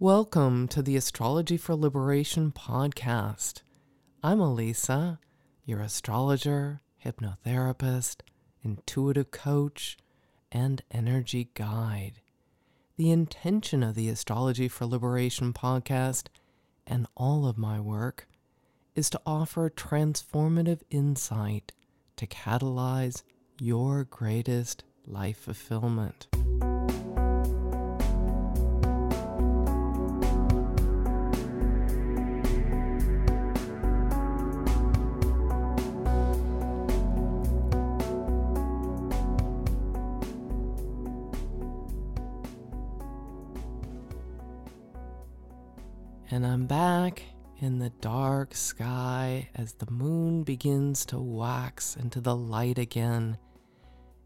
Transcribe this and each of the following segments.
Welcome to the Astrology for Liberation podcast. I'm Alyssa, your astrologer, hypnotherapist, intuitive coach, and energy guide. The intention of the Astrology for Liberation podcast and all of my work is to offer transformative insight to catalyze your greatest life fulfillment. And I'm back in the dark sky as the moon begins to wax into the light again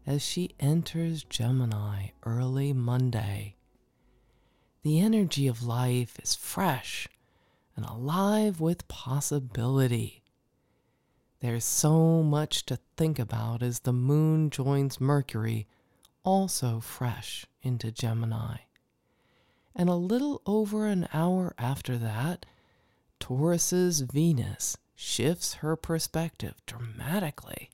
as she enters Gemini early Monday. The energy of life is fresh and alive with possibility. There's so much to think about as the moon joins Mercury, also fresh into Gemini and a little over an hour after that, Taurus's Venus shifts her perspective dramatically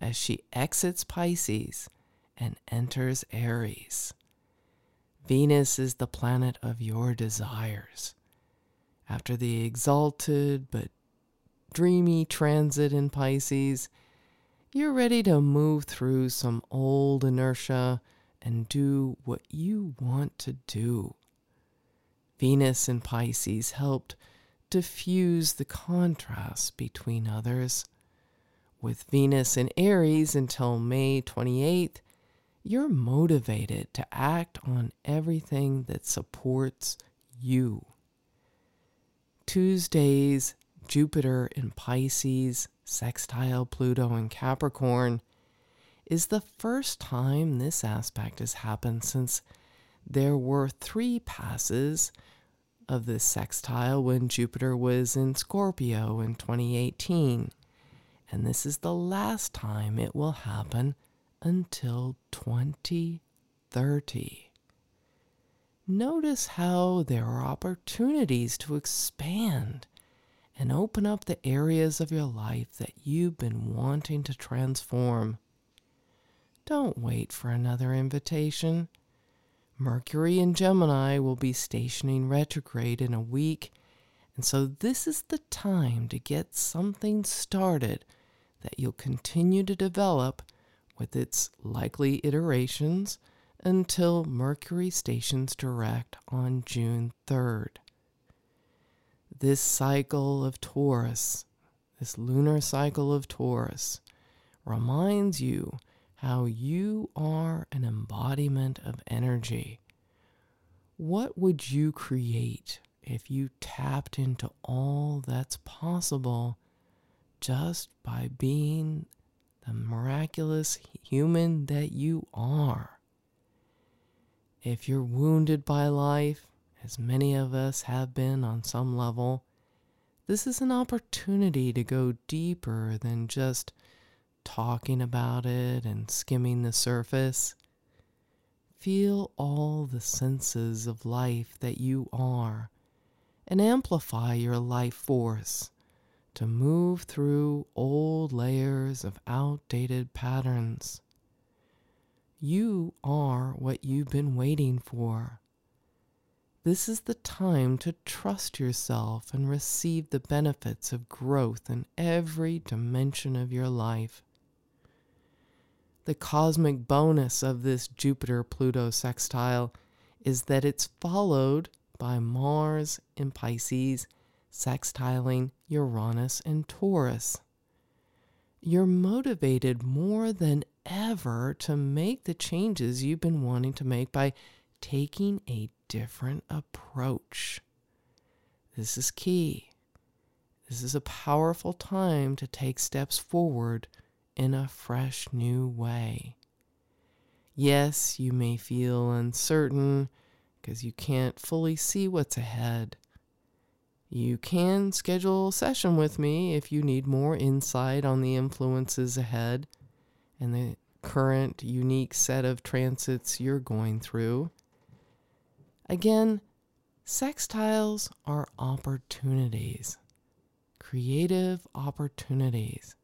as she exits Pisces and enters Aries. Venus is the planet of your desires. After the exalted but dreamy transit in Pisces, you're ready to move through some old inertia and do what you want to do. Venus in Pisces helped diffuse the contrast between others. With Venus in Aries until May 28th, you're motivated to act on everything that supports you. Tuesday's Jupiter in Pisces, sextile Pluto in Capricorn, is the first time this aspect has happened since there were three passes of this sextile when Jupiter was in Scorpio in 2018. And this is the last time it will happen until 2030. Notice how there are opportunities to expand and open up the areas of your life that you've been wanting to transform. Don't wait for another invitation. Mercury in Gemini will be stationing retrograde in a week, and so this is the time to get something started that you'll continue to develop with its likely iterations until Mercury stations direct on June 3rd. This cycle of Taurus, this lunar cycle of Taurus, reminds you how you are an embodiment of energy. What would you create if you tapped into all that's possible just by being the miraculous human that you are? If you're wounded by life, as many of us have been on some level, this is an opportunity to go deeper than just talking about it and skimming the surface. Feel all the senses of life that you are and amplify your life force to move through old layers of outdated patterns. You are what you've been waiting for. This is the time to trust yourself and receive the benefits of growth in every dimension of your life the cosmic bonus of this Jupiter Pluto sextile is that it's followed by Mars in Pisces sextiling Uranus and Taurus. You're motivated more than ever to make the changes you've been wanting to make by taking a different approach. This is key. This is a powerful time to take steps forward in a fresh new way. Yes, you may feel uncertain because you can't fully see what's ahead. You can schedule a session with me if you need more insight on the influences ahead and the current unique set of transits you're going through. Again, Sextiles are opportunities, creative opportunities.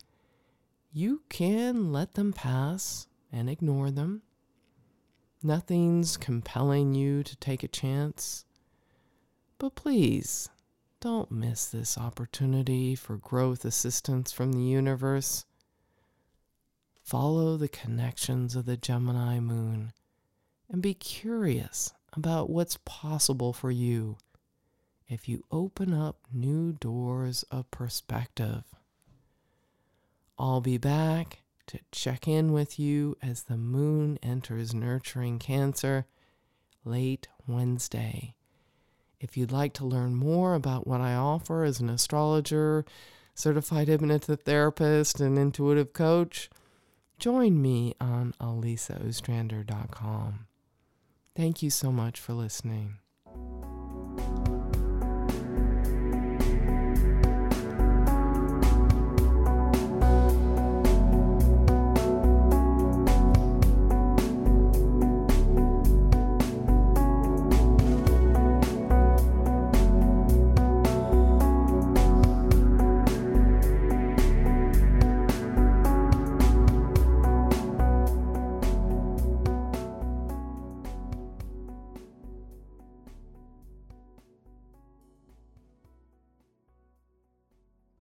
You can let them pass and ignore them. Nothing's compelling you to take a chance. But please, don't miss this opportunity for growth assistance from the universe. Follow the connections of the Gemini moon and be curious about what's possible for you if you open up new doors of perspective. I'll be back to check in with you as the moon enters nurturing Cancer late Wednesday. If you'd like to learn more about what I offer as an astrologer, certified hypnotherapist, and intuitive coach, join me on alyssaostrander.com. Thank you so much for listening.